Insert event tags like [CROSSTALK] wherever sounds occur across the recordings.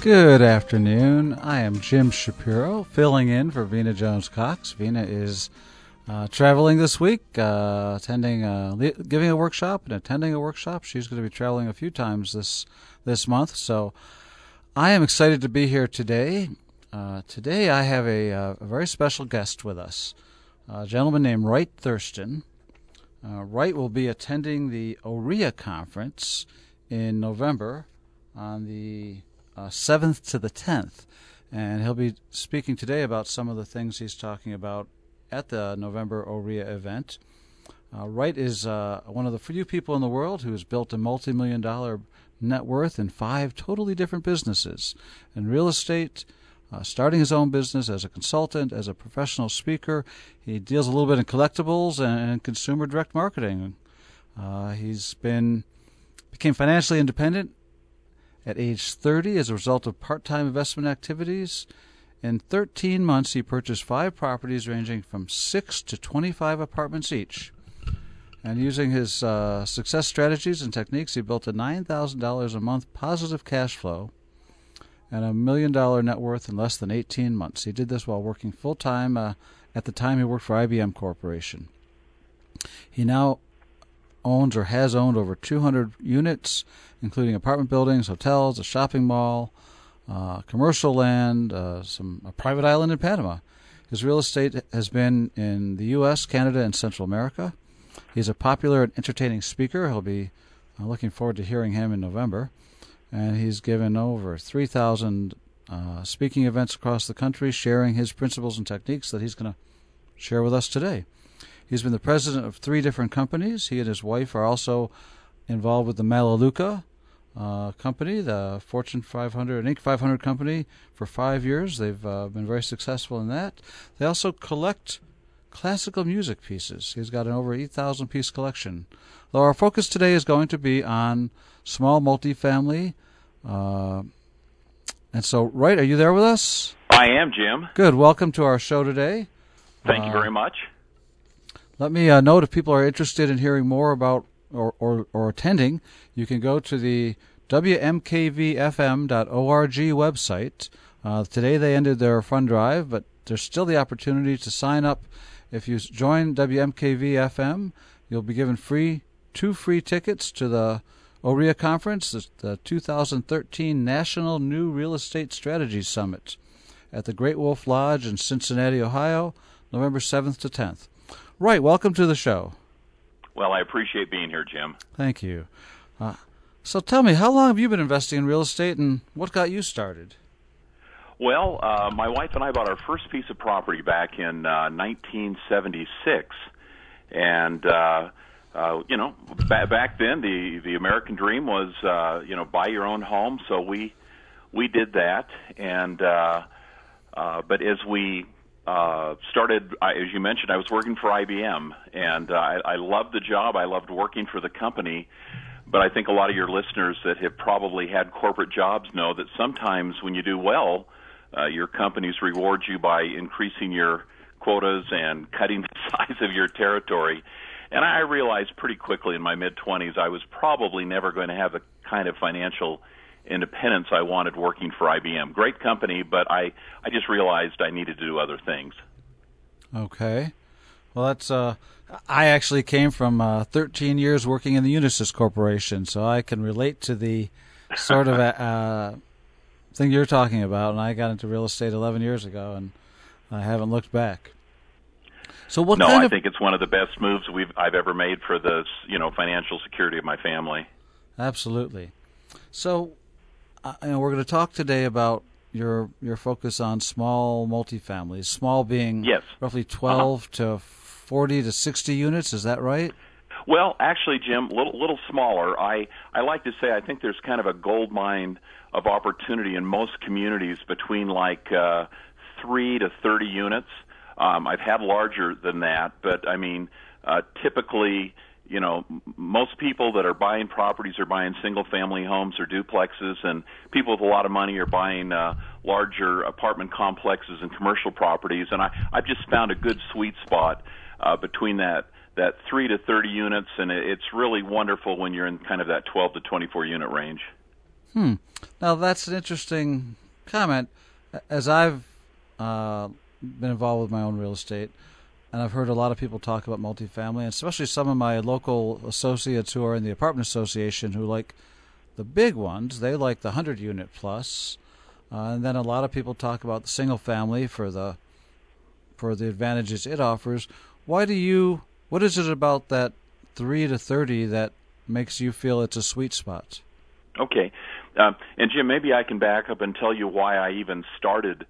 Good afternoon. I am Jim Shapiro, filling in for Vena Jones Cox. Vena is uh, traveling this week, uh, attending, uh, giving a workshop and attending a workshop. She's going to be traveling a few times this this month, so I am excited to be here today. Uh, today, I have a, uh, a, very special guest with us, a gentleman named Wright Thurston. Uh, Wright will be attending the OREA conference in November on the 7th to the 10th. And he'll be speaking today about some of the things he's talking about at the November OREA event. Uh, Wright is uh, one of the few people in the world who has built a multi million dollar net worth in five totally different businesses in real estate, uh, starting his own business as a consultant, as a professional speaker. He deals a little bit in collectibles and, and consumer direct marketing. Uh, he's been became financially independent at age 30 as a result of part time investment activities. In 13 months, he purchased five properties ranging from 6 to 25 apartments each. And using his uh, success strategies and techniques, he built a $9,000 a month positive cash flow and a million dollar net worth in less than 18 months. He did this while working full time. Uh, at the time, he worked for IBM Corporation. He now owns or has owned over 200 units, including apartment buildings, hotels, a shopping mall, uh, commercial land, uh, some a private island in Panama. His real estate has been in the U.S., Canada, and Central America. He's a popular and entertaining speaker. He'll be uh, looking forward to hearing him in November. And he's given over 3,000 uh, speaking events across the country, sharing his principles and techniques that he's going to share with us today. He's been the president of three different companies. He and his wife are also involved with the Melaleuca uh, company, the Fortune 500 and Inc. 500 company, for five years. They've uh, been very successful in that. They also collect classical music pieces. He's got an over 8,000 piece collection. Though our focus today is going to be on small multifamily. Uh, and so, Wright, are you there with us? I am, Jim. Good. Welcome to our show today. Thank you uh, very much. Let me uh, note if people are interested in hearing more about or, or, or attending, you can go to the WMKVFM.org website. Uh, today they ended their fund drive, but there's still the opportunity to sign up. If you join WMKVFM, you'll be given free two free tickets to the OREA conference, the, the 2013 National New Real Estate Strategy Summit at the Great Wolf Lodge in Cincinnati, Ohio, November 7th to 10th. Wright. Welcome to the show. Well, I appreciate being here, Jim. Thank you. Uh, so tell me, how long have you been investing in real estate and what got you started? Well, uh, my wife and I bought our first piece of property back in uh, 1976. And, uh, uh, you know, ba- back then the, the American dream was, uh, you know, buy your own home. So we, we did that. And, uh, uh, but as we uh, started, as you mentioned, I was working for IBM, and uh, I, I loved the job. I loved working for the company. But I think a lot of your listeners that have probably had corporate jobs know that sometimes when you do well, uh, your companies reward you by increasing your quotas and cutting [LAUGHS] the size of your territory. And I realized pretty quickly in my mid 20s I was probably never going to have the kind of financial independence I wanted working for IBM. Great company, but I, I just realized I needed to do other things. Okay. Well, that's uh, I actually came from uh, 13 years working in the Unisys Corporation, so I can relate to the sort of [LAUGHS] uh, thing you're talking about, and I got into real estate 11 years ago, and I haven't looked back. So what no, I of think it's one of the best moves we've I've ever made for the you know financial security of my family. Absolutely. So, uh, you know, we're going to talk today about your your focus on small multifamilies. Small being Yes. roughly 12 to 40 to 60 units. Is that right? Well, actually, Jim, little little smaller. I I like to say I think there's kind of a gold mine of opportunity in most communities between like uh, three to thirty units. Um, I've had larger than that, but I mean, uh, typically, you know, most people that are buying properties are buying single family homes or duplexes, and people with a lot of money are buying uh, larger apartment complexes and commercial properties. And I I've just found a good sweet spot uh, between that that three to thirty units, and it, it's really wonderful when you're in kind of that twelve to twenty four unit range. Hmm. Now that's an interesting comment. As I've uh, been involved with my own real estate, and I've heard a lot of people talk about multifamily, and especially some of my local associates who are in the apartment association who like the big ones. They like the hundred unit plus, uh, and then a lot of people talk about the single family for the for the advantages it offers. Why do you? What is it about that three to thirty that makes you feel it's a sweet spot? Okay. Um, and Jim, maybe I can back up and tell you why I even started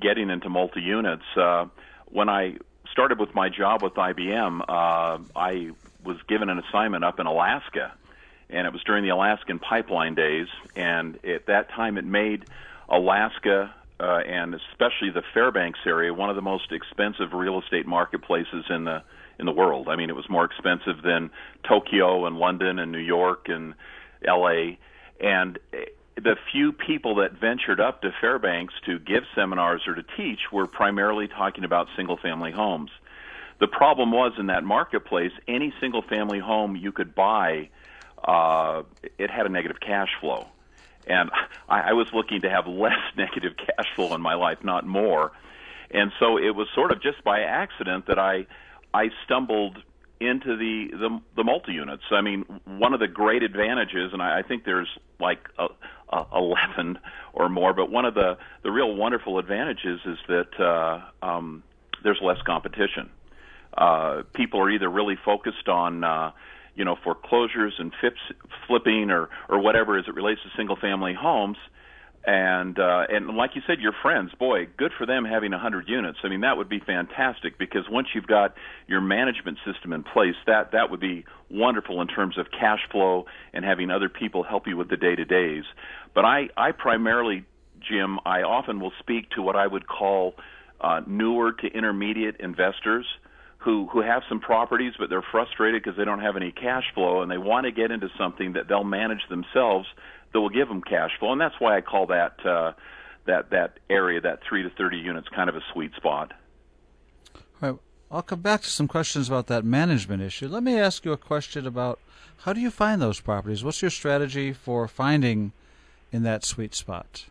getting into multi units. Uh, when I started with my job with IBM, uh, I was given an assignment up in Alaska, and it was during the Alaskan pipeline days. And at that time, it made Alaska uh, and especially the Fairbanks area one of the most expensive real estate marketplaces in the in the world. I mean, it was more expensive than Tokyo and London and New York and L.A. And the few people that ventured up to Fairbanks to give seminars or to teach were primarily talking about single family homes. The problem was in that marketplace, any single family home you could buy, uh, it had a negative cash flow. And I, I was looking to have less [LAUGHS] negative cash flow in my life, not more. And so it was sort of just by accident that I I stumbled into the the, the multi units. I mean, one of the great advantages, and I, I think there's like a, a, eleven or more, but one of the the real wonderful advantages is that uh, um, there's less competition. Uh, people are either really focused on uh, you know foreclosures and fips, flipping or or whatever as it relates to single family homes and uh, and like you said, your friends, boy, good for them having a hundred units. I mean, that would be fantastic because once you've got your management system in place, that that would be wonderful in terms of cash flow and having other people help you with the day to days. But I I primarily, Jim, I often will speak to what I would call uh, newer to intermediate investors who who have some properties but they're frustrated because they don't have any cash flow and they want to get into something that they'll manage themselves that will give them cash flow, and that's why I call that uh, that that area, that three to thirty units, kind of a sweet spot. All right. I'll come back to some questions about that management issue. Let me ask you a question about how do you find those properties? What's your strategy for finding in that sweet spot?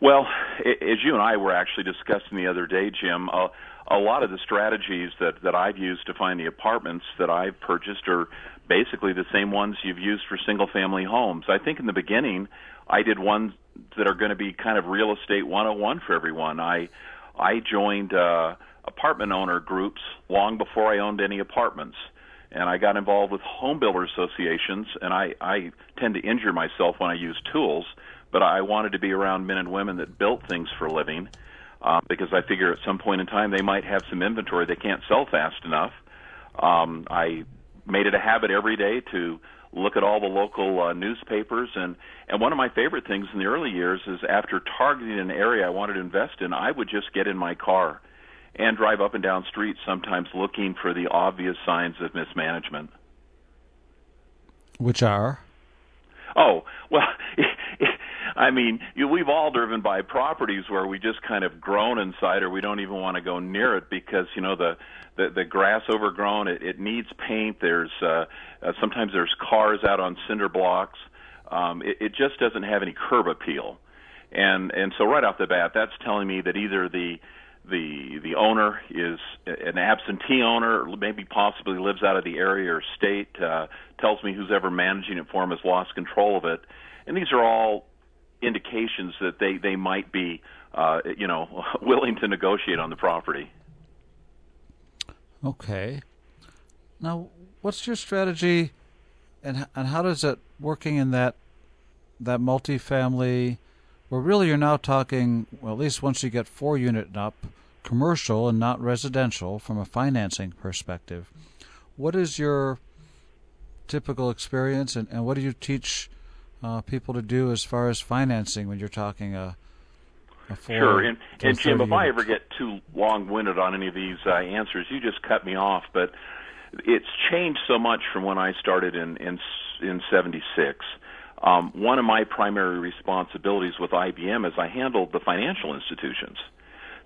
Well, as you and I were actually discussing the other day, Jim, uh, a lot of the strategies that that I've used to find the apartments that I've purchased are basically the same ones you've used for single family homes. I think in the beginning I did ones that are going to be kind of real estate 101 for everyone. I I joined uh apartment owner groups long before I owned any apartments. And I got involved with home builder associations and I I tend to injure myself when I use tools, but I wanted to be around men and women that built things for a living. Uh, because I figure at some point in time they might have some inventory they can't sell fast enough. Um, I made it a habit every day to look at all the local uh, newspapers. And and one of my favorite things in the early years is after targeting an area I wanted to invest in I would just get in my car and drive up and down streets sometimes looking for the obvious signs of mismanagement. Which are? Oh well [LAUGHS] I mean, you, we've all driven by properties where we just kind of groan inside, or we don't even want to go near it because you know the the, the grass overgrown. It, it needs paint. There's uh, uh, sometimes there's cars out on cinder blocks. Um, it, it just doesn't have any curb appeal, and and so right off the bat, that's telling me that either the the the owner is an absentee owner, maybe possibly lives out of the area or state. Uh, tells me who's ever managing it for him has lost control of it, and these are all indications that they they might be uh, you know [LAUGHS] willing to negotiate on the property. Okay. Now, what's your strategy, and and how does it working in that that multifamily? Where really you're now talking, well, at least once you get four unit and up, commercial and not residential from a financing perspective. What is your typical experience, and, and what do you teach uh, people to do as far as financing when you're talking a, a four? Sure, and, and Jim, if? I ever get too long-winded on any of these uh, answers, you just cut me off. But it's changed so much from when I started in in in '76. Um, one of my primary responsibilities with IBM is I handled the financial institutions.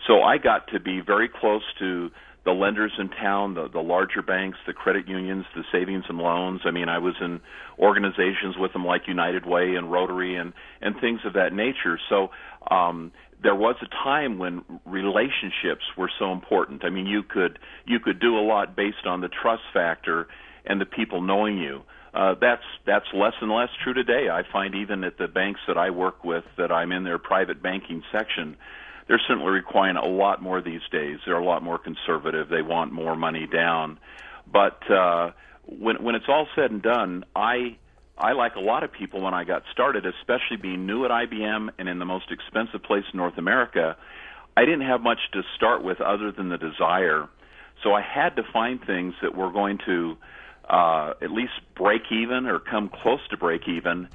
So I got to be very close to the lenders in town, the, the larger banks, the credit unions, the savings and loans. I mean, I was in organizations with them like United Way and Rotary and, and things of that nature. So, um, there was a time when relationships were so important. I mean, you could, you could do a lot based on the trust factor and the people knowing you. Uh, that's that's less and less true today. I find even at the banks that I work with, that I'm in their private banking section, they're certainly requiring a lot more these days. They're a lot more conservative. They want more money down. But uh, when when it's all said and done, I I like a lot of people when I got started, especially being new at IBM and in the most expensive place in North America. I didn't have much to start with other than the desire. So I had to find things that were going to uh, at least break even or come close to break even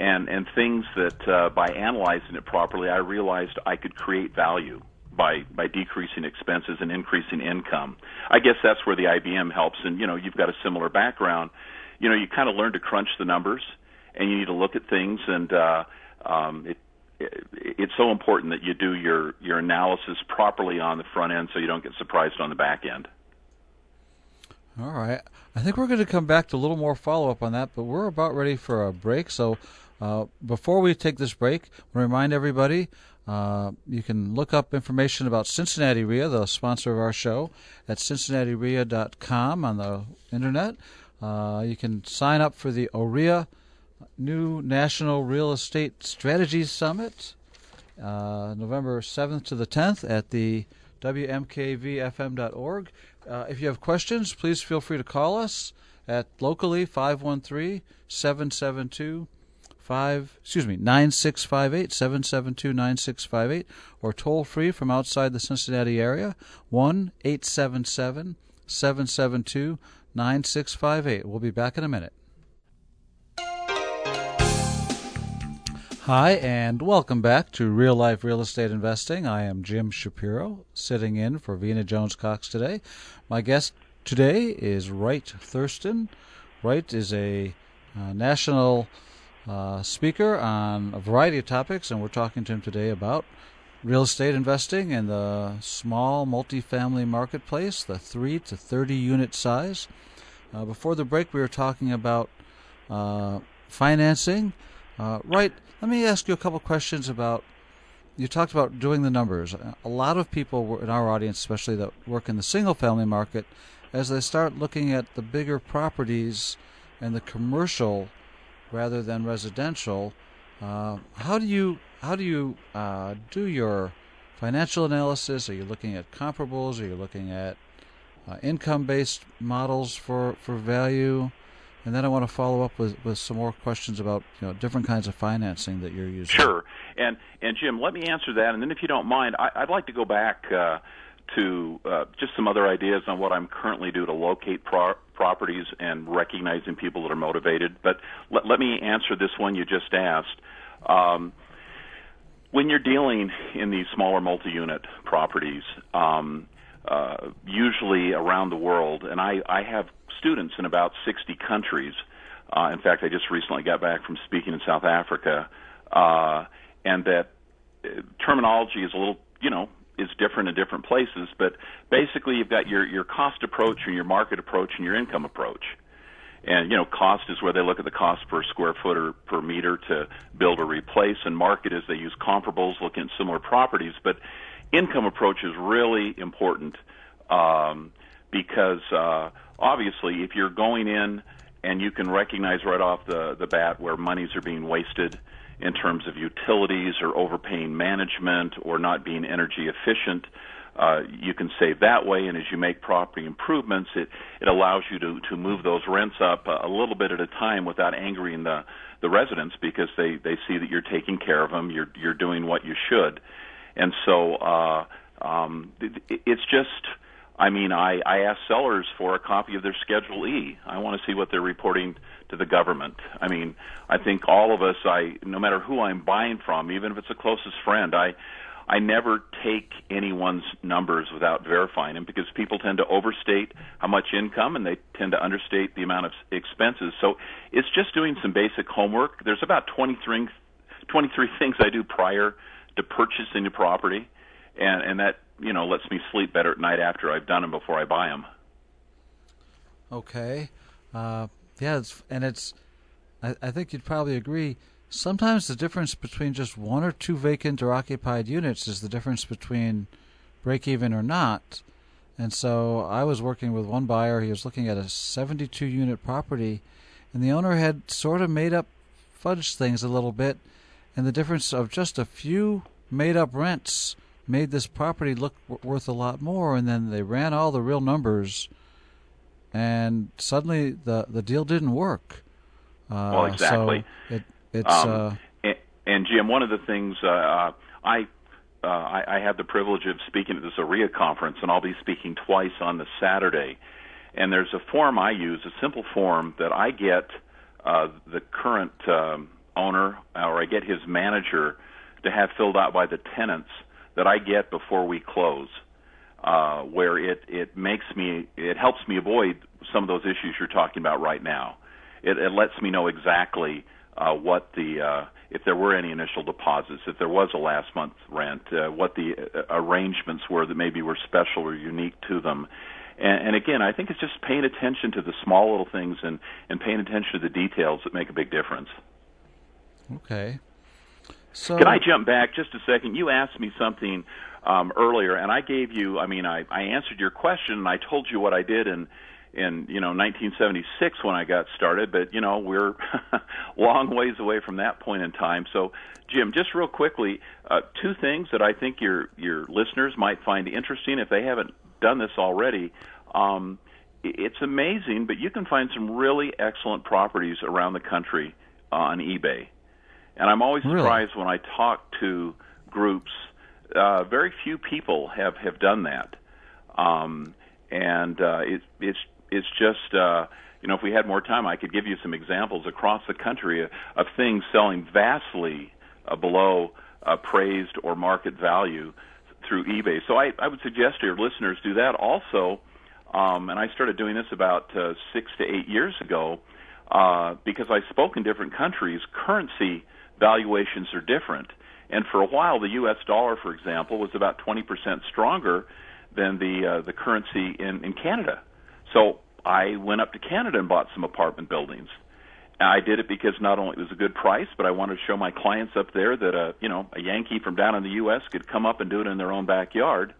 and and things that uh, by analyzing it properly, I realized I could create value by by decreasing expenses and increasing income. I guess that's where the IBM helps. And you know, you've got a similar background. You know, you kind of learn to crunch the numbers, and you need to look at things. And uh, um, it, it it's so important that you do your your analysis properly on the front end, so you don't get surprised on the back end. All right. I think we're going to come back to a little more follow up on that, but we're about ready for a break. So uh, before we take this break, I want to remind everybody uh, you can look up information about Cincinnati REIA, the sponsor of our show, at cincinnatireia.com on the internet. Uh, you can sign up for the OREA New National Real Estate Strategies Summit, uh, November 7th to the 10th at the WMKVFM.org. Uh, if you have questions, please feel free to call us at locally 513 772 five excuse me nine six five eight seven seven two nine six five eight or toll free from outside the Cincinnati area one eight seven seven seven seven two nine six five eight. We'll be back in a minute. Hi, and welcome back to Real Life Real Estate Investing. I am Jim Shapiro, sitting in for Vena Jones Cox today. My guest today is Wright Thurston. Wright is a uh, national uh, speaker on a variety of topics, and we're talking to him today about real estate investing in the small multifamily marketplace, the 3 to 30 unit size. Uh, before the break, we were talking about uh, financing. Uh, Wright, let me ask you a couple questions about. You talked about doing the numbers. A lot of people in our audience, especially that work in the single family market, as they start looking at the bigger properties and the commercial rather than residential, uh, how do you how do you uh, do your financial analysis? Are you looking at comparables? Are you looking at uh, income based models for, for value? And then I want to follow up with, with some more questions about you know different kinds of financing that you're using. Sure, and and Jim, let me answer that, and then if you don't mind, I, would like to go back uh, to uh, just some other ideas on what I'm currently doing to locate pro- properties and recognizing people that are motivated. But let, let me answer this one you just asked. Um, when you're dealing in these smaller multi-unit properties, um, uh, usually around the world, and I, I have students in about 60 countries. Uh, in fact, I just recently got back from speaking in South Africa, uh, and that uh, terminology is a little, you know, is different in different places. But basically, you've got your your cost approach and your market approach and your income approach. And you know, cost is where they look at the cost per square foot or per meter to build or replace, and market is they use comparables, looking at similar properties. But income approach is really important um, because uh, obviously, if you're going in and you can recognize right off the the bat where monies are being wasted in terms of utilities or overpaying management or not being energy efficient. Uh, you can save that way, and as you make property improvements, it it allows you to to move those rents up a, little bit at a time without angering the the residents because they they see that you're taking care of them, you're you're doing what you should, and so uh, um, it, it's just. I mean, I, I ask sellers for a copy of their Schedule E. I want to see what they're reporting to the government. I mean, I think all of us, I no matter who I'm buying from, even if it's a closest friend, I I never take anyone's numbers without verifying them because people tend to overstate how much income and they tend to understate the amount of expenses. So it's just doing some basic homework. There's about 23, 23 things I do prior to purchasing the property, and and that you know lets me sleep better at night after I've done them before I buy them. Okay, uh, yeah, it's, and it's I, I think you'd probably agree sometimes the difference between just one or two vacant or occupied units is the difference between break even or not. And so I was working with one buyer, he was looking at a 72 unit property, and the owner had sort of made up fudged things a little bit, and the difference of just a few made up rents made this property look worth a lot more and then they ran all the real numbers and suddenly the the deal didn't work. Uh, well, exactly. So it it's um, uh, and, and, Jim, one of the things uh, uh, I, uh, I I had the privilege of speaking at this OREA conference, and I'll be speaking twice on the Saturday. And there's a form I use, a simple form that I get uh, the current um, owner or I get his manager to have filled out by the tenants that I get before we close. Uh, where it it makes me it helps me avoid some of those issues you're talking about right now. It, it lets me know exactly uh, what the uh, if there were any initial deposits, if there was a last month rent, uh, what the uh, arrangements were that maybe were special or unique to them. And, and again, I think it's just paying attention to the small little things and, and paying attention to the details that make a big difference. Okay. So can I jump back just a second? You asked me something um, earlier, and I gave you. I mean, I, I answered your question, and I told you what I did in in you know 1976 when I got started, but you know we're [LAUGHS] long ways away from that point in time. So, Jim, just real quickly, uh, two things that I think your your listeners might find interesting if they haven't done this already. Um, it's amazing, but you can find some really excellent properties around the country on eBay, and I'm always really? surprised when I talk to groups. Uh, very few people have have done that. Um, and uh, it, it's it's just uh, you know if we had more time, I could give you some examples across the country of, of things selling vastly uh, below appraised or market value through eBay. So I, I would suggest to your listeners do that also. Um, and I started doing this about uh, six to eight years ago uh, because I spoke in different countries. Currency valuations are different. And for a while, the U.S. dollar, for example, was about 20% stronger than the uh, the currency in, in Canada. So I went up to Canada and bought some apartment buildings. I did it because not only it was a good price, but I wanted to show my clients up there that a you know a Yankee from down in the U.S. could come up and do it in their own backyard,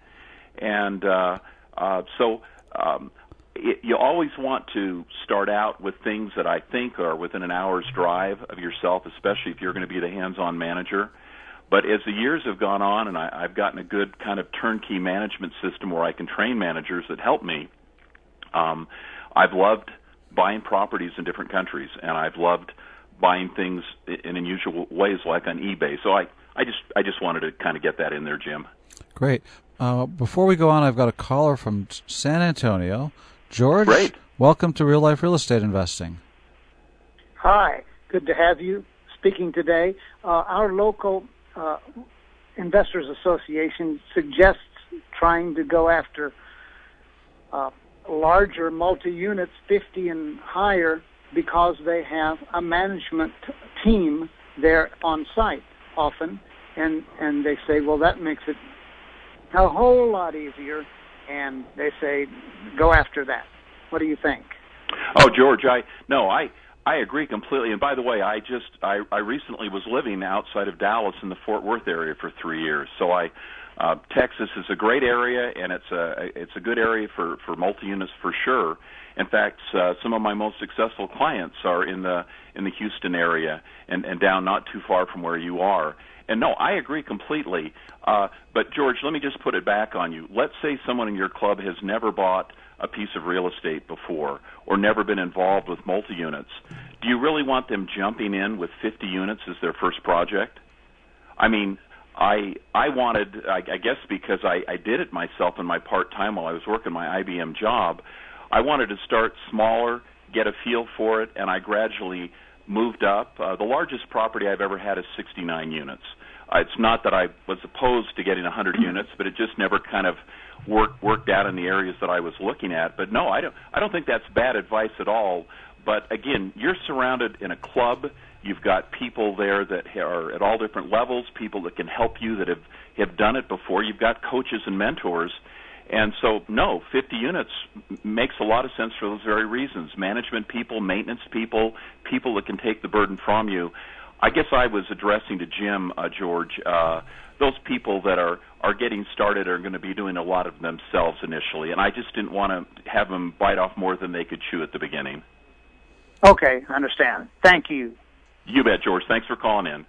and uh, uh, so um, it, you always want to start out with things that I think are within an hour's drive of yourself, especially if you're going to be the hands-on manager. But as the years have gone on, and I, I've gotten a good kind of turnkey management system where I can train managers that help me um, I've loved buying properties in different countries, and I've loved buying things in unusual ways, like on eBay. So I, I just, I just wanted to kind of get that in there, Jim. Great. Uh, before we go on, I've got a caller from San Antonio, George. Great. Welcome to Real Life Real Estate Investing. Hi. Good to have you speaking today. Uh, our local uh, Investors Association suggests trying to go after uh, larger multi-units, 50 and higher, because they have a management team there on site often, and and they say, well, that makes it a whole lot easier, and they say, go after that. What do you think? Oh, George, I no, I I agree completely. And by the way, I just I I recently was living outside of Dallas in the Fort Worth area for three years, so I Uh, Texas is a great area, and it's a it's a good area for for multi units for sure. In fact, uh, some of my most successful clients are in the in the Houston area and and down not too far from where you are. And no, I agree completely. Uh, but George, let me just put it back on you. Let's say someone in your club has never bought a piece of real estate before or never been involved with multi units. Do you really want them jumping in with 50 units as their first project? I mean, I I wanted I, I guess because I, I did it myself in my part time while I was working my IBM job. I wanted to start smaller, get a feel for it, and I gradually moved up. Uh, the largest property I've ever had is 69 units. Uh, it's not that I was opposed to getting 100 units, but it just never kind of worked worked out in the areas that I was looking at. But no, I don't I don't think that's bad advice at all. But again, you're surrounded in a club You've got people there that are at all different levels, people that can help you that have have done it before. You've got coaches and mentors. And so, no, 50 units makes a lot of sense for those very reasons. Management people, maintenance people, people that can take the burden from you. I guess I was addressing to Jim, uh, George, uh, those people that are, are getting started are going to be doing a lot of themselves initially. And I just didn't want to have them bite off more than they could chew at the beginning. Okay, I understand. Thank you. You bet, George. Thanks for calling in.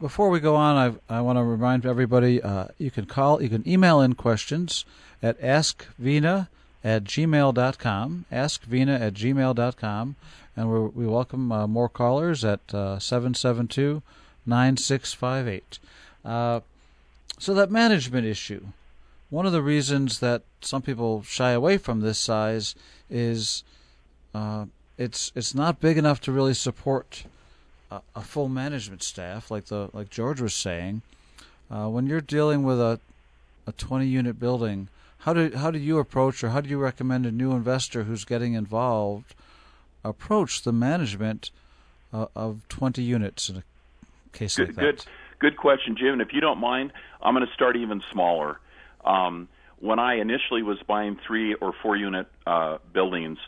Before we go on, I, I want to remind everybody uh, you can call, you can email in questions at askvena at gmail.com, askvena at gmail.com, and we we welcome uh, more callers at uh, 772 9658. Uh, so, that management issue, one of the reasons that some people shy away from this size is uh, it's it's not big enough to really support a, a full management staff, like the like George was saying, uh, when you're dealing with a a 20 unit building, how do how do you approach or how do you recommend a new investor who's getting involved approach the management uh, of 20 units in a case good, like that? Good, good question, Jim. And if you don't mind, I'm going to start even smaller. Um, when I initially was buying three or four unit uh, buildings,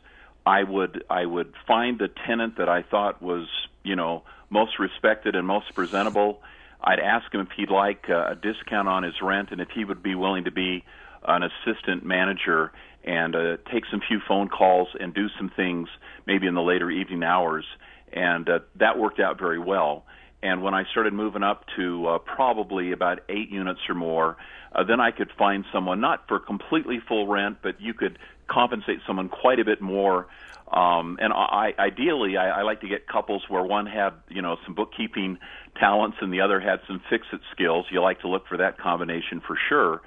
I would I would find the tenant that I thought was you know most respected and most presentable. I'd ask him if he'd like a discount on his rent and if he would be willing to be an assistant manager and uh, take some few phone calls and do some things maybe in the later evening hours. And uh, that worked out very well. And when I started moving up to uh, probably about eight units or more, uh, then I could find someone not for completely full rent, but you could compensate someone quite a bit more um, and I, ideally, I, I like to get couples where one had, you know, some bookkeeping talents and the other had some fix-it skills. You like to look for that combination for sure.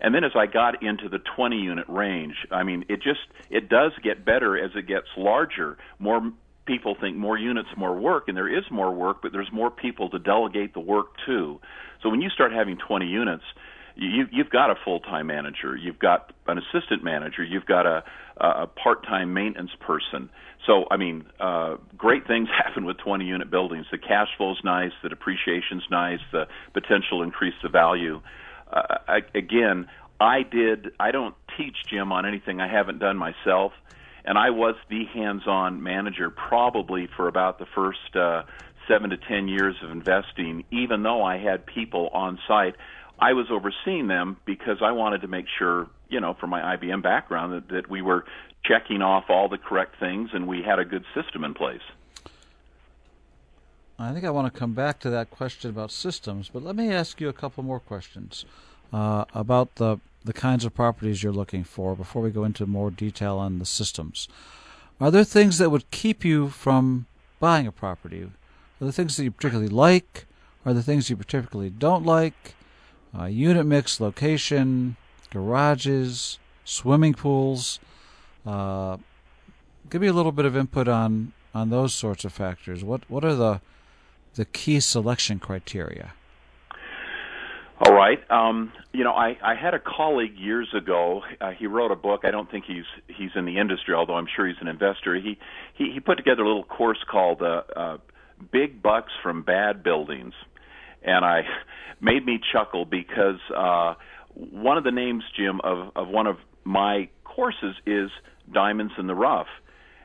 And then as I got into the 20 unit range, I mean, it just it does get better as it gets larger. More people think more units, more work, and there is more work, but there's more people to delegate the work to. So when you start having 20 units, you, you've got a full-time manager, you've got an assistant manager, you've got a, a part-time maintenance person. So, I mean, uh, great things [LAUGHS] happen with 20 unit buildings. The cash flow's nice, the depreciation's nice, the potential increase the value. Uh, I, again, I did. I don't teach Jim on anything I haven't done myself, and I was the hands-on manager probably for about the first uh, seven to ten years of investing. Even though I had people on site, I was overseeing them because I wanted to make sure, you know, from my IBM background, that, that we were checking off all the correct things and we had a good system in place. I think I want to come back to that question about systems, but let me ask you a couple more questions uh, about the the kinds of properties you're looking for before we go into more detail on the systems. Are there things that would keep you from buying a property? Are there things that you particularly like? Are there things you particularly don't like? Uh, unit mix, location, garages, swimming pools. Uh, give me a little bit of input on on those sorts of factors. What what are the the key selection criteria? All right. Um, you know, I, I had a colleague years ago. Uh, he wrote a book. I don't think he's he's in the industry, although I'm sure he's an investor. He he, he put together a little course called uh, uh, "Big Bucks from Bad Buildings," and I made me chuckle because uh, one of the names, Jim, of, of one of my courses is Diamonds in the Rough,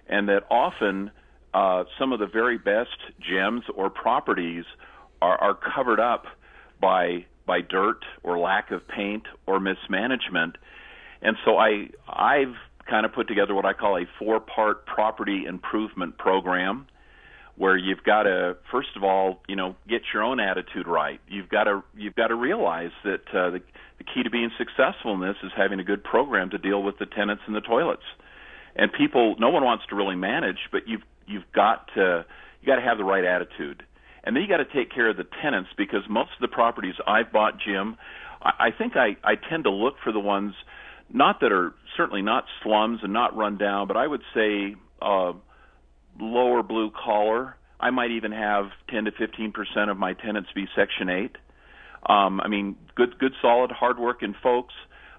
and that often uh, some of the very best gems or properties are, are covered up by by dirt or lack of paint or mismanagement. And so I I've kind of put together what I call a four-part property improvement program where you've got to first of all, you know, get your own attitude right. You've got to you've got to realize that uh, the, the key to being successful in this is having a good program to deal with the tenants and the toilets. And people, no one wants to really manage, but you've you've got to you got to have the right attitude. And then you got to take care of the tenants because most of the properties I've bought, Jim, I, I think I, I tend to look for the ones not that are certainly not slums and not run down, but I would say uh, lower blue collar. I might even have 10 to 15 percent of my tenants be Section 8. Um, I mean, good, good, solid, hardworking folks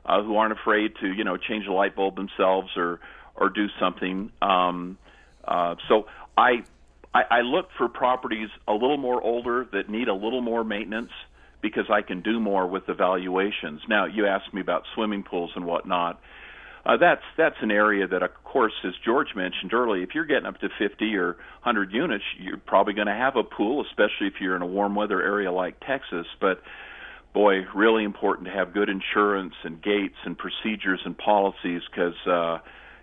uh, who aren't afraid to, you know, change a light bulb themselves or or do something. Um, uh, so I, I I look for properties a little more older that need a little more maintenance because I can do more with the valuations. Now, you asked me about swimming pools and whatnot. Uh, that's that's an area that, of course, as George mentioned earlier, if you're getting up to 50 or 100 units, you're probably going to have a pool, especially if you're in a warm weather area like Texas. But boy, really important to have good insurance and gates and procedures and policies because uh,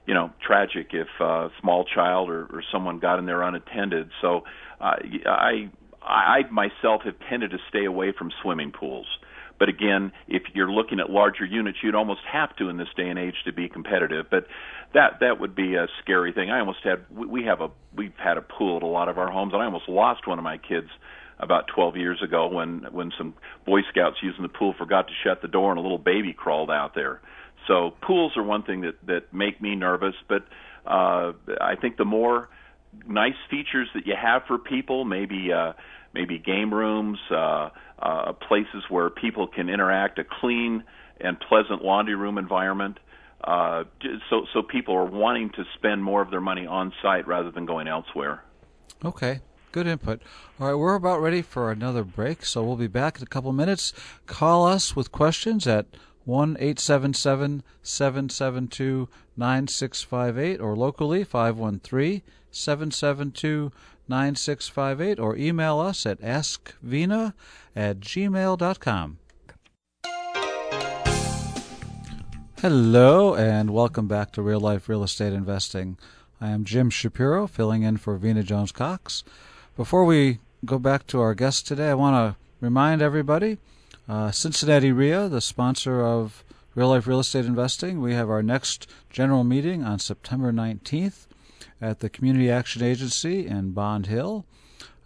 you know tragic if uh, a small child or, or someone got in there unattended. So uh, I I myself have tended to stay away from swimming pools. But again, if you're looking at larger units, you'd almost have to in this day and age to be competitive. But that that would be a scary thing. I almost had we have a we've had a pool at a lot of our homes, and I almost lost one of my kids about 12 years ago when when some Boy Scouts using the pool forgot to shut the door and a little baby crawled out there. So pools are one thing that that make me nervous, but uh, I think the more nice features that you have for people, maybe uh, maybe game rooms, uh, uh, places where people can interact, a clean and pleasant laundry room environment. Uh, so, so people are wanting to spend more of their money on site rather than going elsewhere. Okay, good input. All right, we're about ready for another break, so we'll be back in a couple minutes. Call us with questions at 1 877 772 9658 or locally 513 772 9658 or email us at askvena at gmail.com. Hello, and welcome back to Real Life Real Estate Investing. I am Jim Shapiro, filling in for Vena Jones Cox. Before we go back to our guest today, I want to remind everybody uh, Cincinnati REIA, the sponsor of Real Life Real Estate Investing, we have our next general meeting on September 19th at the Community Action Agency in Bond Hill.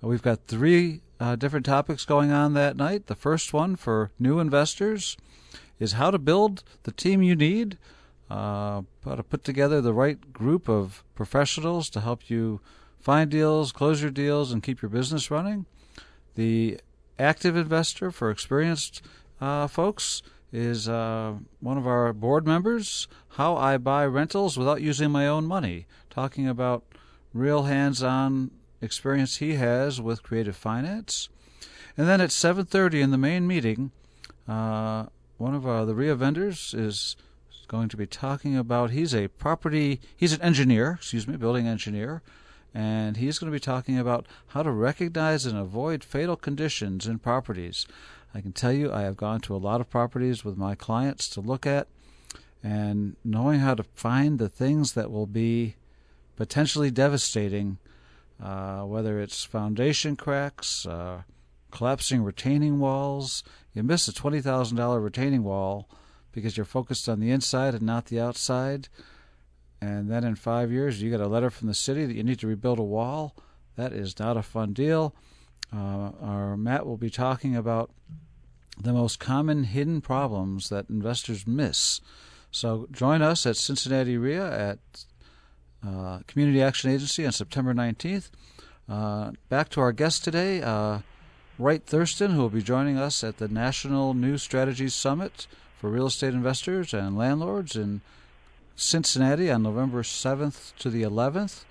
Uh, we've got three uh, different topics going on that night. The first one for new investors is how to build the team you need, uh, how to put together the right group of professionals to help you find deals, close your deals, and keep your business running. The active investor for experienced uh, folks is uh, one of our board members, How I Buy Rentals Without Using My Own Money, talking about real hands on experience he has with creative finance. And then at 7.30 in the main meeting, uh, one of uh, the REIA vendors is going to be talking about, he's a property, he's an engineer, excuse me, building engineer, and he's going to be talking about how to recognize and avoid fatal conditions in properties. I can tell you I have gone to a lot of properties with my clients to look at, and knowing how to find the things that will be potentially devastating, uh, whether it's foundation cracks, uh, collapsing retaining walls. You miss a $20,000 retaining wall because you're focused on the inside and not the outside. And then in five years, you get a letter from the city that you need to rebuild a wall. That is not a fun deal. Uh, our Matt will be talking about the most common hidden problems that investors miss. So join us at Cincinnati REIA at uh, Community Action Agency on September 19th. Uh, back to our guest today, uh, Wright Thurston, who will be joining us at the National New Strategies Summit for Real Estate Investors and Landlords in Cincinnati on November 7th to the 11th.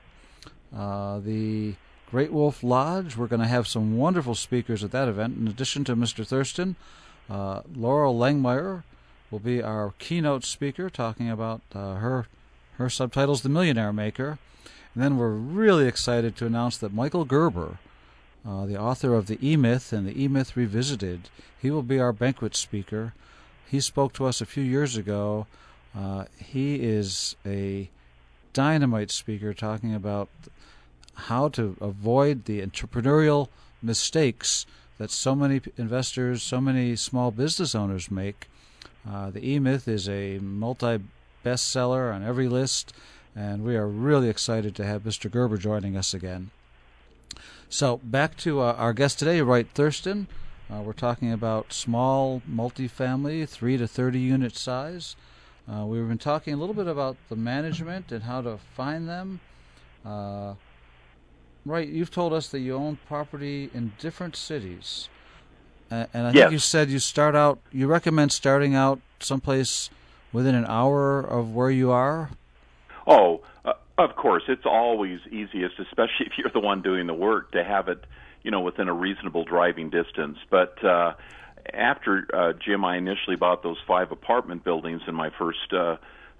Uh, the Great Wolf Lodge. We're going to have some wonderful speakers at that event. In addition to Mr. Thurston, uh, Loral Langemeier will be our keynote speaker, talking about uh, her her subtitles, The Millionaire Maker. And then we're really excited to announce that Michael Gerber uh, the author of the E Myth and the E Myth Revisited. He will be our banquet speaker. He spoke to us a few years ago. Uh, he is a dynamite speaker talking about how to avoid the entrepreneurial mistakes that so many investors, so many small business owners make. Uh, the E Myth is a multi bestseller on every list, and we are really excited to have Mr. Gerber joining us again. So, back to uh, our guest today, Wright Thurston. Uh, we're talking about small multifamily, 3 to 30 unit size. Uh, we've been talking a little bit about the management and how to find them. Uh, Wright, you've told us that you own property in different cities. and I yes. think you said you start out, you recommend starting out someplace within an hour of where you are? Oh, uh, of course. It's always easiest, especially [LAUGHS] if you're the one doing the work, to have it, you know, within a reasonable driving distance. But uh, after uh, Jim, I initially bought those five apartment buildings in my first uh,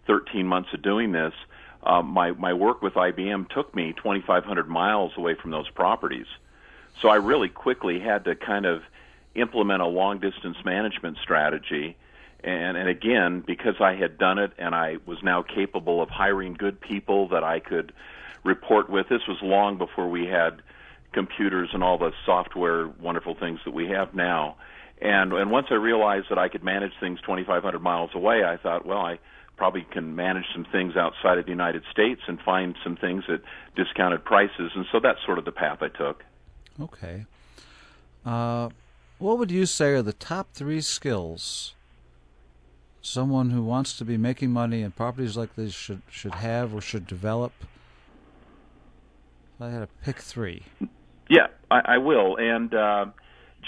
13 months of doing this. Uh, my my work with IBM took me 2,500 miles away from those properties, so I really quickly had to kind of implement a long distance management strategy. And, and again, because I had done it and I was now capable of hiring good people that I could report with, this was long before we had computers and all the software wonderful things that we have now. And and once I realized that I could manage things 2,500 miles away, I thought, well, I probably can manage some things outside of the United States and find some things at discounted prices. And so that's sort of the path I took. Okay. Uh, what would you say are the top three skills someone who wants to be making money in properties like this should should have or should develop? I had to pick three. Yeah, I, I will. And uh,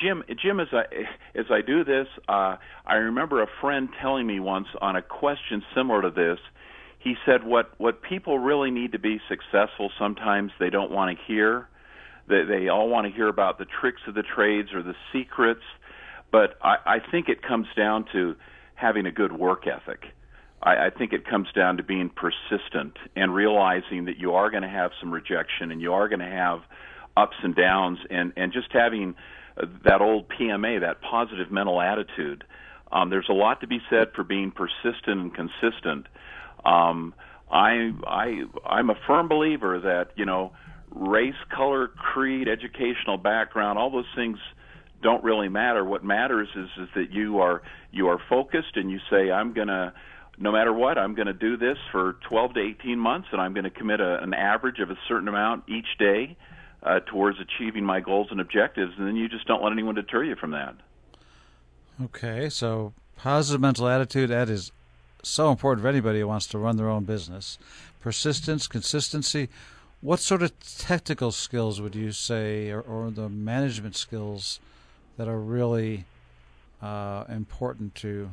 Jim, Jim, as I as I do this, uh, I remember a friend telling me once on a question similar to this. He said, "What what people really need to be successful, sometimes they don't want to hear. They they all want to hear about the tricks of the trades or the secrets, but I, I think it comes down to having a good work ethic." I, I think it comes down to being persistent and realizing that you are going to have some rejection and you are going to have ups and downs and and just having that old PMA, that positive mental attitude. Um, there's a lot to be said for being persistent and consistent. Um, I I I'm a firm believer that you know race, color, creed, educational background, all those things don't really matter. What matters is is that you are you are focused and you say I'm gonna no matter what I'm going to do this for 12 to 18 months and I'm going to commit a, an average of a certain amount each day uh, towards achieving my goals and objectives, and then you just don't let anyone deter you from that. Okay, so positive mental attitude that is so important for anybody who wants to run their own business. Persistence, consistency. What sort of technical skills would you say, or, or the management skills that are really uh, important to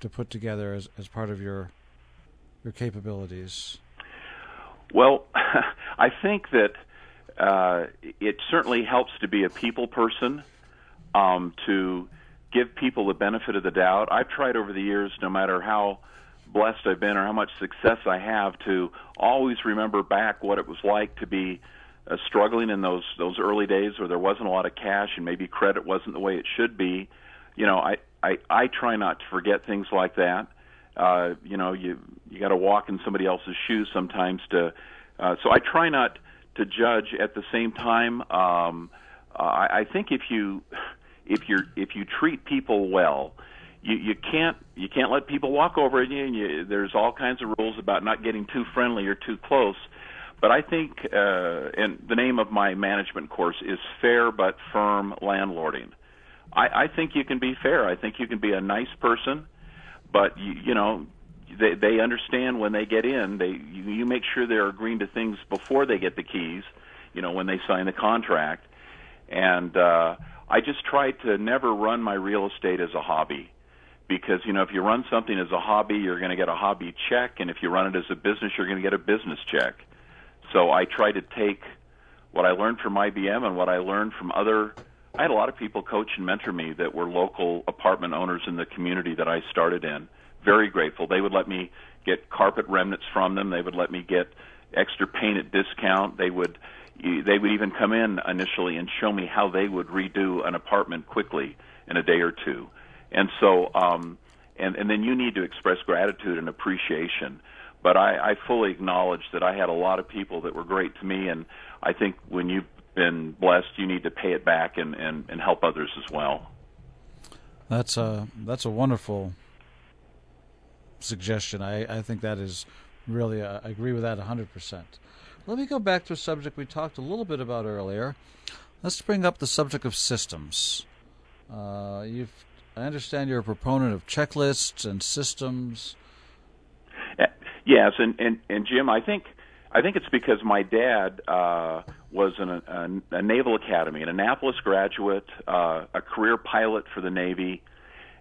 to put together as, as part of your your capabilities? Well, [LAUGHS] I think that uh, it certainly helps to be a people person, um, to give people the benefit of the doubt. I've tried over the years, no matter how blessed I've been or how much success I have, to always remember back what it was like to be uh, struggling in those those early days where there wasn't a lot of cash and maybe credit wasn't the way it should be. You know, I I, I try not to forget things like that. Uh, you know, you you got to walk in somebody else's shoes sometimes to. Uh, so I try not to judge at the same time. Um, I, I think if you if you if you treat people well, you you can't you can't let people walk over you. And you there's all kinds of rules about not getting too friendly or too close. But I think, uh, and the name of my management course is Fair but Firm Landlording. I, I think you can be fair. I think you can be a nice person, but you, you know they they understand when they get in. They you, you make sure they're agreeing to things before they get the keys. You know when they sign the contract, and uh, I just try to never run my real estate as a hobby. Because you know, if you run something as a hobby, you're going to get a hobby check, and if you run it as a business, you're going to get a business check. So I try to take what I learned from IBM and what I learned from other I had a lot of people coach and mentor me that were local apartment owners in the community that I started in. Very grateful. They would let me get carpet remnants from them. They would let me get extra paint at discount. They would, they would even come in initially and show me how they would redo an apartment quickly in a day or two. And so, um, and and then you need to express gratitude and appreciation. But I, I fully acknowledge that I had a lot of people that were great to me, and I think when you've been blessed, you need to pay it back and and, and help others as well. That's a that's a wonderful suggestion. I, I think that is really uh, I agree with that 100%. Let me go back to a subject we talked a little bit about earlier. Let's bring up the subject of systems. Uh, you've I understand you're a proponent of checklists and systems. Yes, and, and, and Jim, I think I think it's because my dad uh, was an, a, a Naval Academy, an Annapolis graduate, uh, a career pilot for the Navy,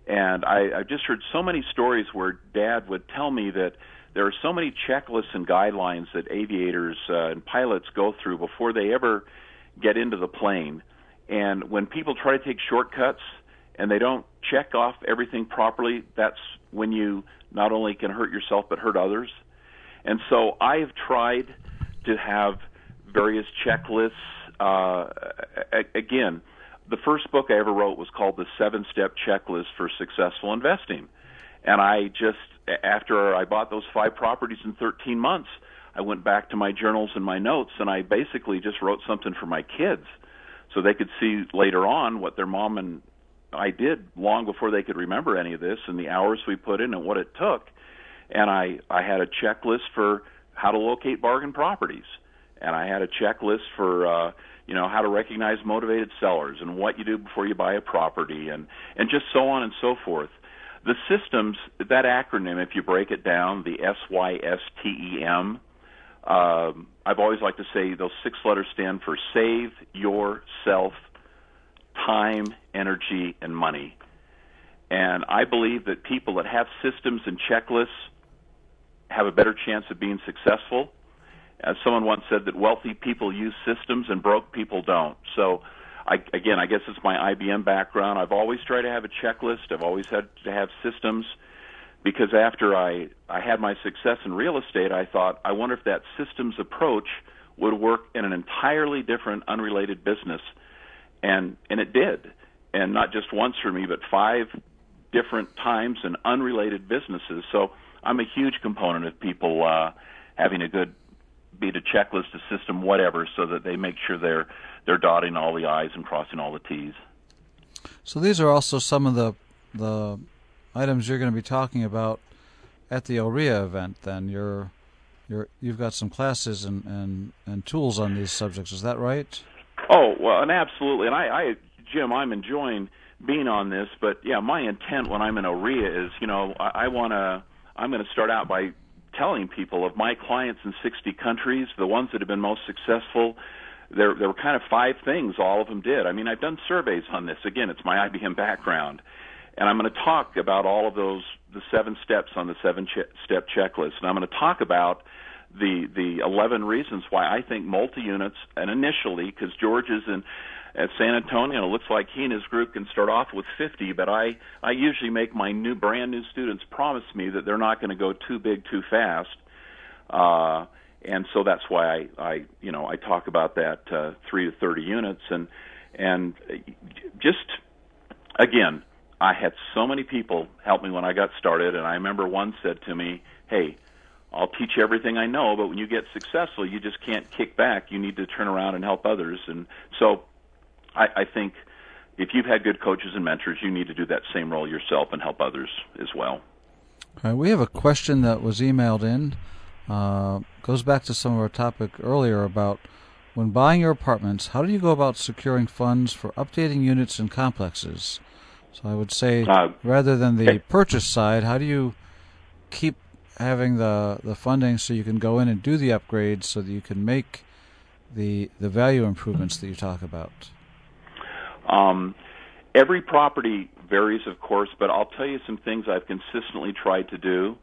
and I, I just heard so many stories where Dad would tell me that there are so many checklists and guidelines that aviators uh, and pilots go through before they ever get into the plane. And when people try to take shortcuts and they don't check off everything properly, that's when you not only can hurt yourself but hurt others. And so I have tried to have various checklists. Uh, again, the first book I ever wrote was called The Seven Step Checklist for Successful Investing. And I just, after I bought those five properties in 13 months, I went back to my journals and my notes and I basically just wrote something for my kids so they could see later on what their mom and I did long before they could remember any of this and the hours we put in and what it took. And I, I had a checklist for how to locate bargain properties. And I had a checklist for, uh, you know how to recognize motivated sellers and what you do before you buy a property and and just so on and so forth the systems that acronym if you break it down the s y s t e m um, I've always liked to say those six letters stand for save yourself time energy and money and I believe that people that have systems and checklists have a better chance of being successful as someone once said that wealthy people use systems and broke people don't. So, I, again, I guess it's my IBM background. I've always tried to have a checklist. I've always had to have systems because after I I had my success in real estate, I thought I wonder if that systems approach would work in an entirely different, unrelated business, and and it did, and not just once for me, but five different times in unrelated businesses. So I'm a huge component of people uh, having a good be it a checklist, a system, whatever, so that they make sure they're they're dotting all the i's and crossing all the t's. So these are also some of the the items you're going to be talking about at the OREA event. Then you're you're you've got some classes and and and tools on these subjects. Is that right? Oh well, and absolutely. And I, I Jim, I'm enjoying being on this, but yeah, my intent when I'm in OREA is, you know, I, I want to. I'm going to start out by telling people of my clients in 60 countries, the ones that have been most successful, there there were kind of five things all of them did. I mean, I've done surveys on this. Again, it's my IBM background, and I'm going to talk about all of those the seven steps on the seven ch- step checklist, and I'm going to talk about the the 11 reasons why I think multi units and initially because George is in at San Antonio. And it looks like he and his group can start off with 50, but I I usually make my new brand new students promise me that they're not going to go too big too fast. Uh, and so that's why I, I you know I talk about that uh, three to thirty units and and just again I had so many people help me when I got started and I remember one said to me hey I'll teach you everything I know but when you get successful you just can't kick back you need to turn around and help others and so I, I think if you've had good coaches and mentors, you need to do that same role yourself and help others as well. All right, we have a question that was emailed in. Uh, goes back to some of our topic earlier about when buying your apartments, how do you go about securing funds for updating units and complexes? So I would say, uh, rather than the purchase side, how do you keep having the the funding so you can go in and do the upgrades so that you can make the the value improvements that you talk about? Um, every property varies, of course, but I'll tell you some things I've consistently tried to do.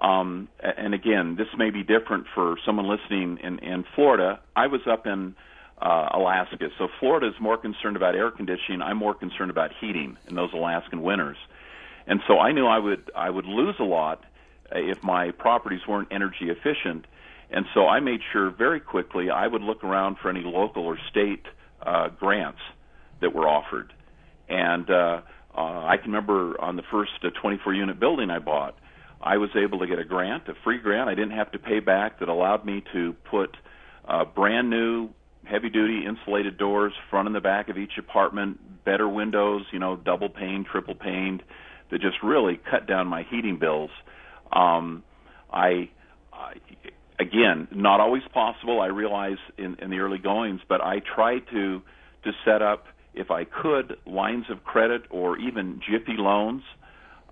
Um, and again, this may be different for someone listening in, in Florida. I was up in uh, Alaska, so Florida is more concerned about air conditioning. I'm more concerned about heating in those Alaskan winters, and so I knew I would I would lose a lot if my properties weren't energy efficient. And so I made sure very quickly I would look around for any local or state uh, grants that were offered. And uh, uh, I can remember on the first uh, 24 unit building I bought, I was able to get a grant, a free grant I didn't have to pay back that allowed me to put uh, brand new heavy duty insulated doors front and the back of each apartment, better windows, you know, double pane, triple paned, that just really cut down my heating bills. Um, I, I again, not always possible. I realize in, in the early goings, but I try to to set up, if I could, lines of credit or even Jiffy loans.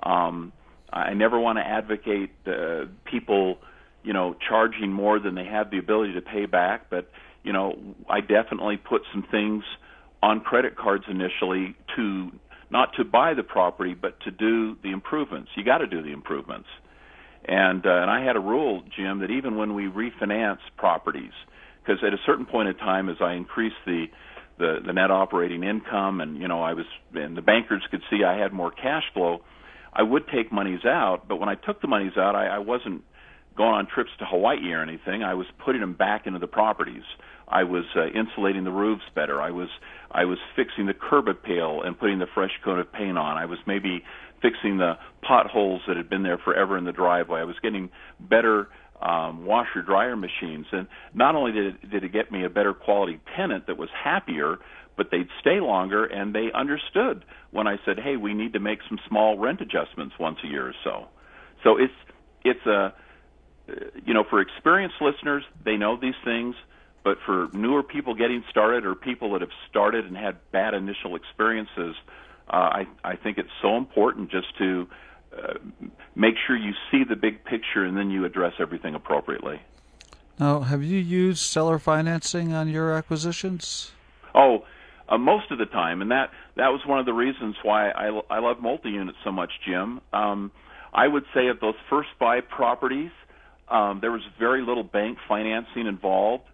Um, I never want to advocate uh, people, you know, charging more than they have the ability to pay back. But you know, I definitely put some things on credit cards initially to not to buy the property, but to do the improvements. You got to do the improvements. And uh, and I had a rule, Jim, that even when we refinance properties, because at a certain point in time, as I increased the the, the net operating income, and you know, I was and the bankers could see I had more cash flow I would take monies out, but when I took the monies out, I, I wasn't going on trips to Hawaii or anything. I was putting them back into the properties. I was uh, insulating the roofs better. I was I was fixing the curb appeal and putting the fresh coat of paint on. I was maybe fixing the potholes that had been there forever in the driveway. I was getting better um, washer dryer machines, and not only did it, did it get me a better quality tenant that was happier, but they'd stay longer and they understood when I said, "Hey, we need to make some small rent adjustments once a year or so." So it's it's a you know, for experienced listeners, they know these things, but for newer people getting started or people that have started and had bad initial experiences, uh, I I think it's so important just to uh, make sure you see the big picture and then you address everything appropriately. Now, have you used seller financing on your acquisitions? Oh, uh, most of the time, and that that was one of the reasons why I, I love multi units so much, Jim. Um, I would say of those first five properties, um, there was very little bank financing involved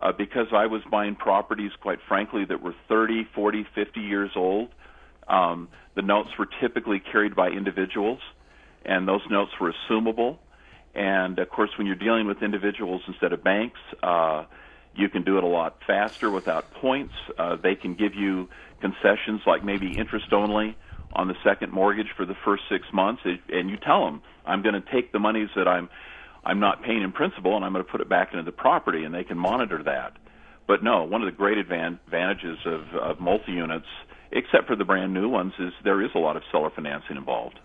uh, because I was buying properties, quite frankly, that were 30, 40, 50 years old. Um, the notes were typically carried by individuals, and those notes were assumable. And of course, when you're dealing with individuals instead of banks, uh, you can do it a lot faster without points. Uh, they can give you concessions like maybe interest only on the second mortgage for the first six months, and you tell them, "I'm going to take the monies that I'm I'm not paying in principal, and I'm going to put it back into the property," and they can monitor that. But no, one of the great advantages of, of multi units, except for the brand new ones, is there is a lot of seller financing involved.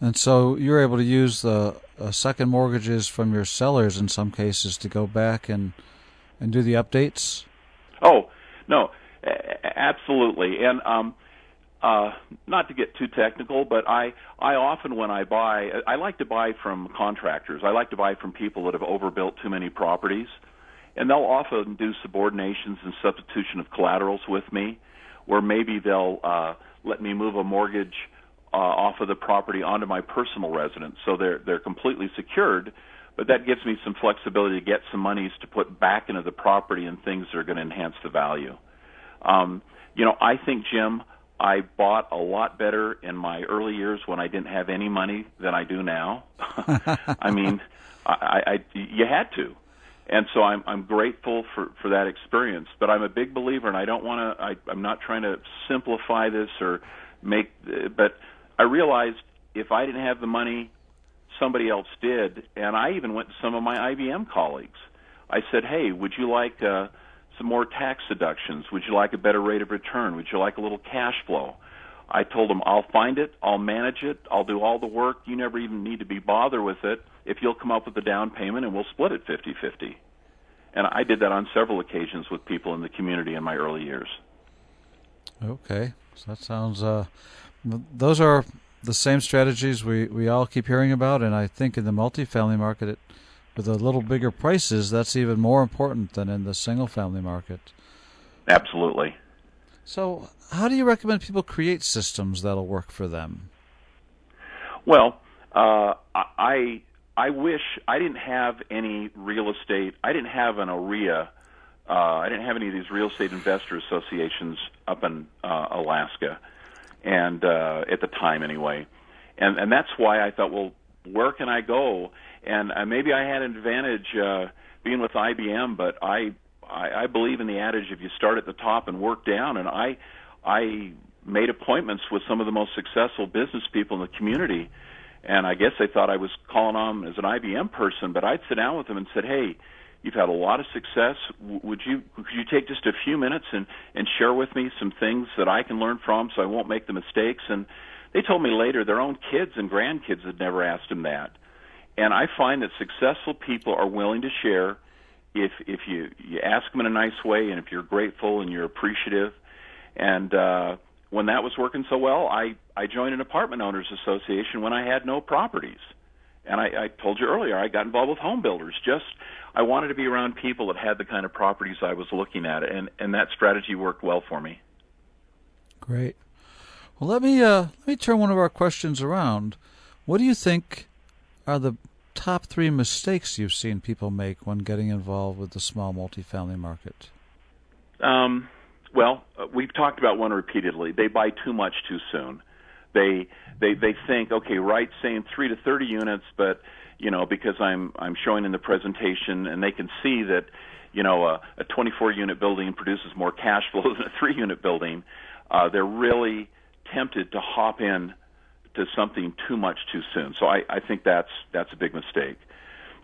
And so you're able to use the uh, second mortgages from your sellers in some cases to go back and and do the updates? Oh no, absolutely. And um, uh, not to get too technical, but I I often when I buy, I like to buy from contractors. I like to buy from people that have overbuilt too many properties, and they'll often do subordinations and substitution of collaterals with me, where maybe they'll uh, let me move a mortgage uh, off of the property onto my personal residence, so they're they're completely secured but that gives me some flexibility to get some monies to put back into the property and things that are going to enhance the value. Um, you know, I think Jim, I bought a lot better in my early years when I didn't have any money than I do now. [LAUGHS] I mean, I, I you had to, and so I'm I'm grateful for for that experience. But I'm a big believer, and I don't want to. I'm not trying to simplify this or make, but I realized if I didn't have the money somebody else did, and I even went to some of my IBM colleagues. I said, "Hey, would you like uh, some more tax deductions? Would you like a better rate of return? Would you like a little cash flow?" I told them, "I'll find it. I'll manage it. I'll do all the work. You never even need to be bothered with it. If you'll come up with the down payment, and we'll split it fifty-fifty." And I did that on several occasions with people in the community in my early years. Okay, so that sounds. Uh, those are the same strategies we, we all keep hearing about, and I think in the multifamily market, it, with a little bigger prices, that's even more important than in the single family market. Absolutely. So, how do you recommend people create systems that'll work for them? Well, uh, I I wish I didn't have any real estate. I didn't have an AREA. Uh, I didn't have any of these real estate investor associations up in uh, Alaska and uh, at the time anyway, and and that's why I thought, well, where can I go? And uh, maybe I had an advantage uh, being with IBM, but I, I I believe in the adage if you start at the top and work down. And I I made appointments with some of the most successful business people in the community, and I guess they thought I was calling on as an IBM person. But I'd sit down with them and said, hey. You've had a lot of success. Would you could you take just a few minutes and and share with me some things that I can learn from, so I won't make the mistakes? And they told me later their own kids and grandkids had never asked them that. And I find that successful people are willing to share if if you you ask them in a nice way and if you're grateful and you're appreciative. And uh, when that was working so well, I I joined an apartment owners association when I had no properties. And I, I told you earlier, I got involved with home builders. Just I wanted to be around people that had the kind of properties I was looking at, and and that strategy worked well for me. Great. Well, let me uh, let me turn one of our questions around. What do you think are the top three mistakes you've seen people make when getting involved with the small multifamily market? Um, well, uh, we've talked about one repeatedly. They buy too much too soon. They they they think, okay, right, saying three to thirty units, but you know, because I'm I'm showing in the presentation, and they can see that, you know, a, a 24 unit building produces more cash [LAUGHS] flow than a three unit building. Uh, they're really tempted to hop in to something too much too soon. So I, I think that's that's a big mistake.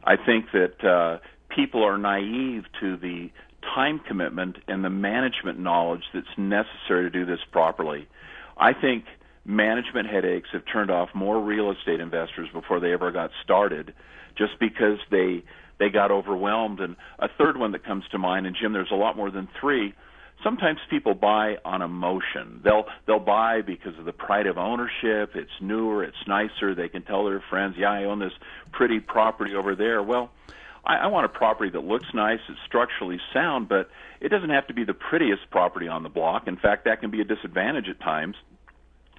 I think that uh, people are naive to the time commitment and the management knowledge that's necessary to do this properly. I think management headaches have turned off more real estate investors before they ever got started just because they they got overwhelmed. And a third one that comes to mind and Jim there's a lot more than 3 sometimes people buy on emotion. They'll they'll buy because of the pride of ownership. It's newer it's nicer. They can tell their friends yeah I own this pretty property over there. Well I, I want a property that looks nice, it's structurally sound, but it doesn't have to be the prettiest property on the block. In fact, that can be a disadvantage at times.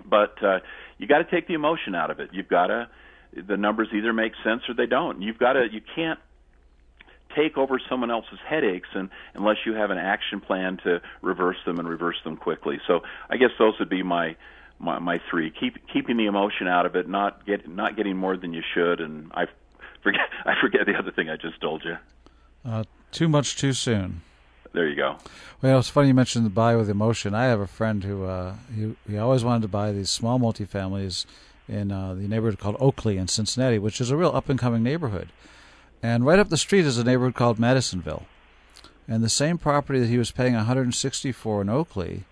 But uh, you got to take the emotion out of it. You've got to the numbers either make sense or they don't. You've got to you can't take over someone else's headaches and unless you have an action plan to reverse them and reverse them quickly. So I guess those would be my my, my three. Keep keeping the emotion out of it, not get not getting more than you should, and I forget [LAUGHS] I forget the other thing I just told you. Uh, too much too soon. There you go. Well, it's funny you mentioned the buy with emotion. I have a friend who uh, he he always wanted to buy these small multifamilies in uh, the neighborhood called Oakley in Cincinnati, which is a real up and coming neighborhood. And right up the street is a neighborhood called Madisonville. And the same property that he was paying 160 for in Oakley,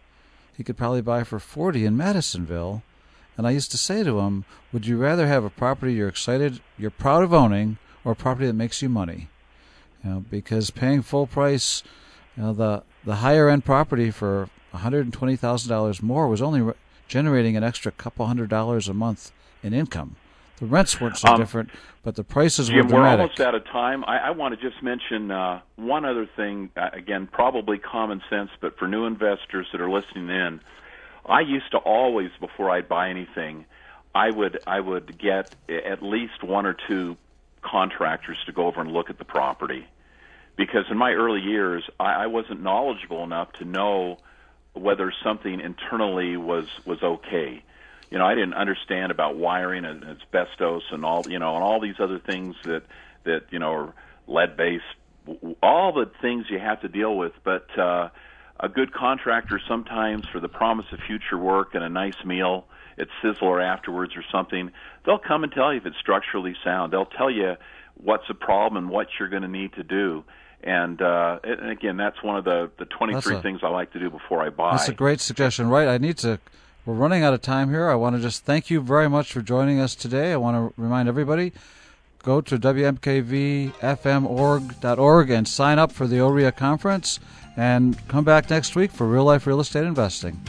he could probably buy for 40 in Madisonville. And I used to say to him, "Would you rather have a property you're excited, you're proud of owning, or a property that makes you money?" You know, because paying full price you know, the the higher end property for one hundred and twenty thousand dollars more was only re- generating an extra couple hundred dollars a month in income. The rents weren't so um, different, but the prices Jim, were dramatic. We're almost out of time. I, I want to just mention uh, one other thing. Uh, again, probably common sense, but for new investors that are listening in, I used to always, before I'd buy anything, I would I would get at least one or two contractors to go over and look at the property because in my early years I, I wasn't knowledgeable enough to know whether something internally was was okay. You know, I didn't understand about wiring and asbestos and all you know and all these other things that that you know are lead based, all the things you have to deal with. But uh, a good contractor sometimes for the promise of future work and a nice meal at Sizzler afterwards or something, they'll come and tell you if it's structurally sound. They'll tell you what's a problem and what you're going to need to do. And, uh, and again, that's one of the, the 23 a, things I like to do before I buy. That's a great suggestion, Wright? I need to. We're running out of time here. I want to just thank you very much for joining us today. I want to remind everybody go to wmkvfm.org and sign up for the OREA conference and come back next week for real life real estate investing.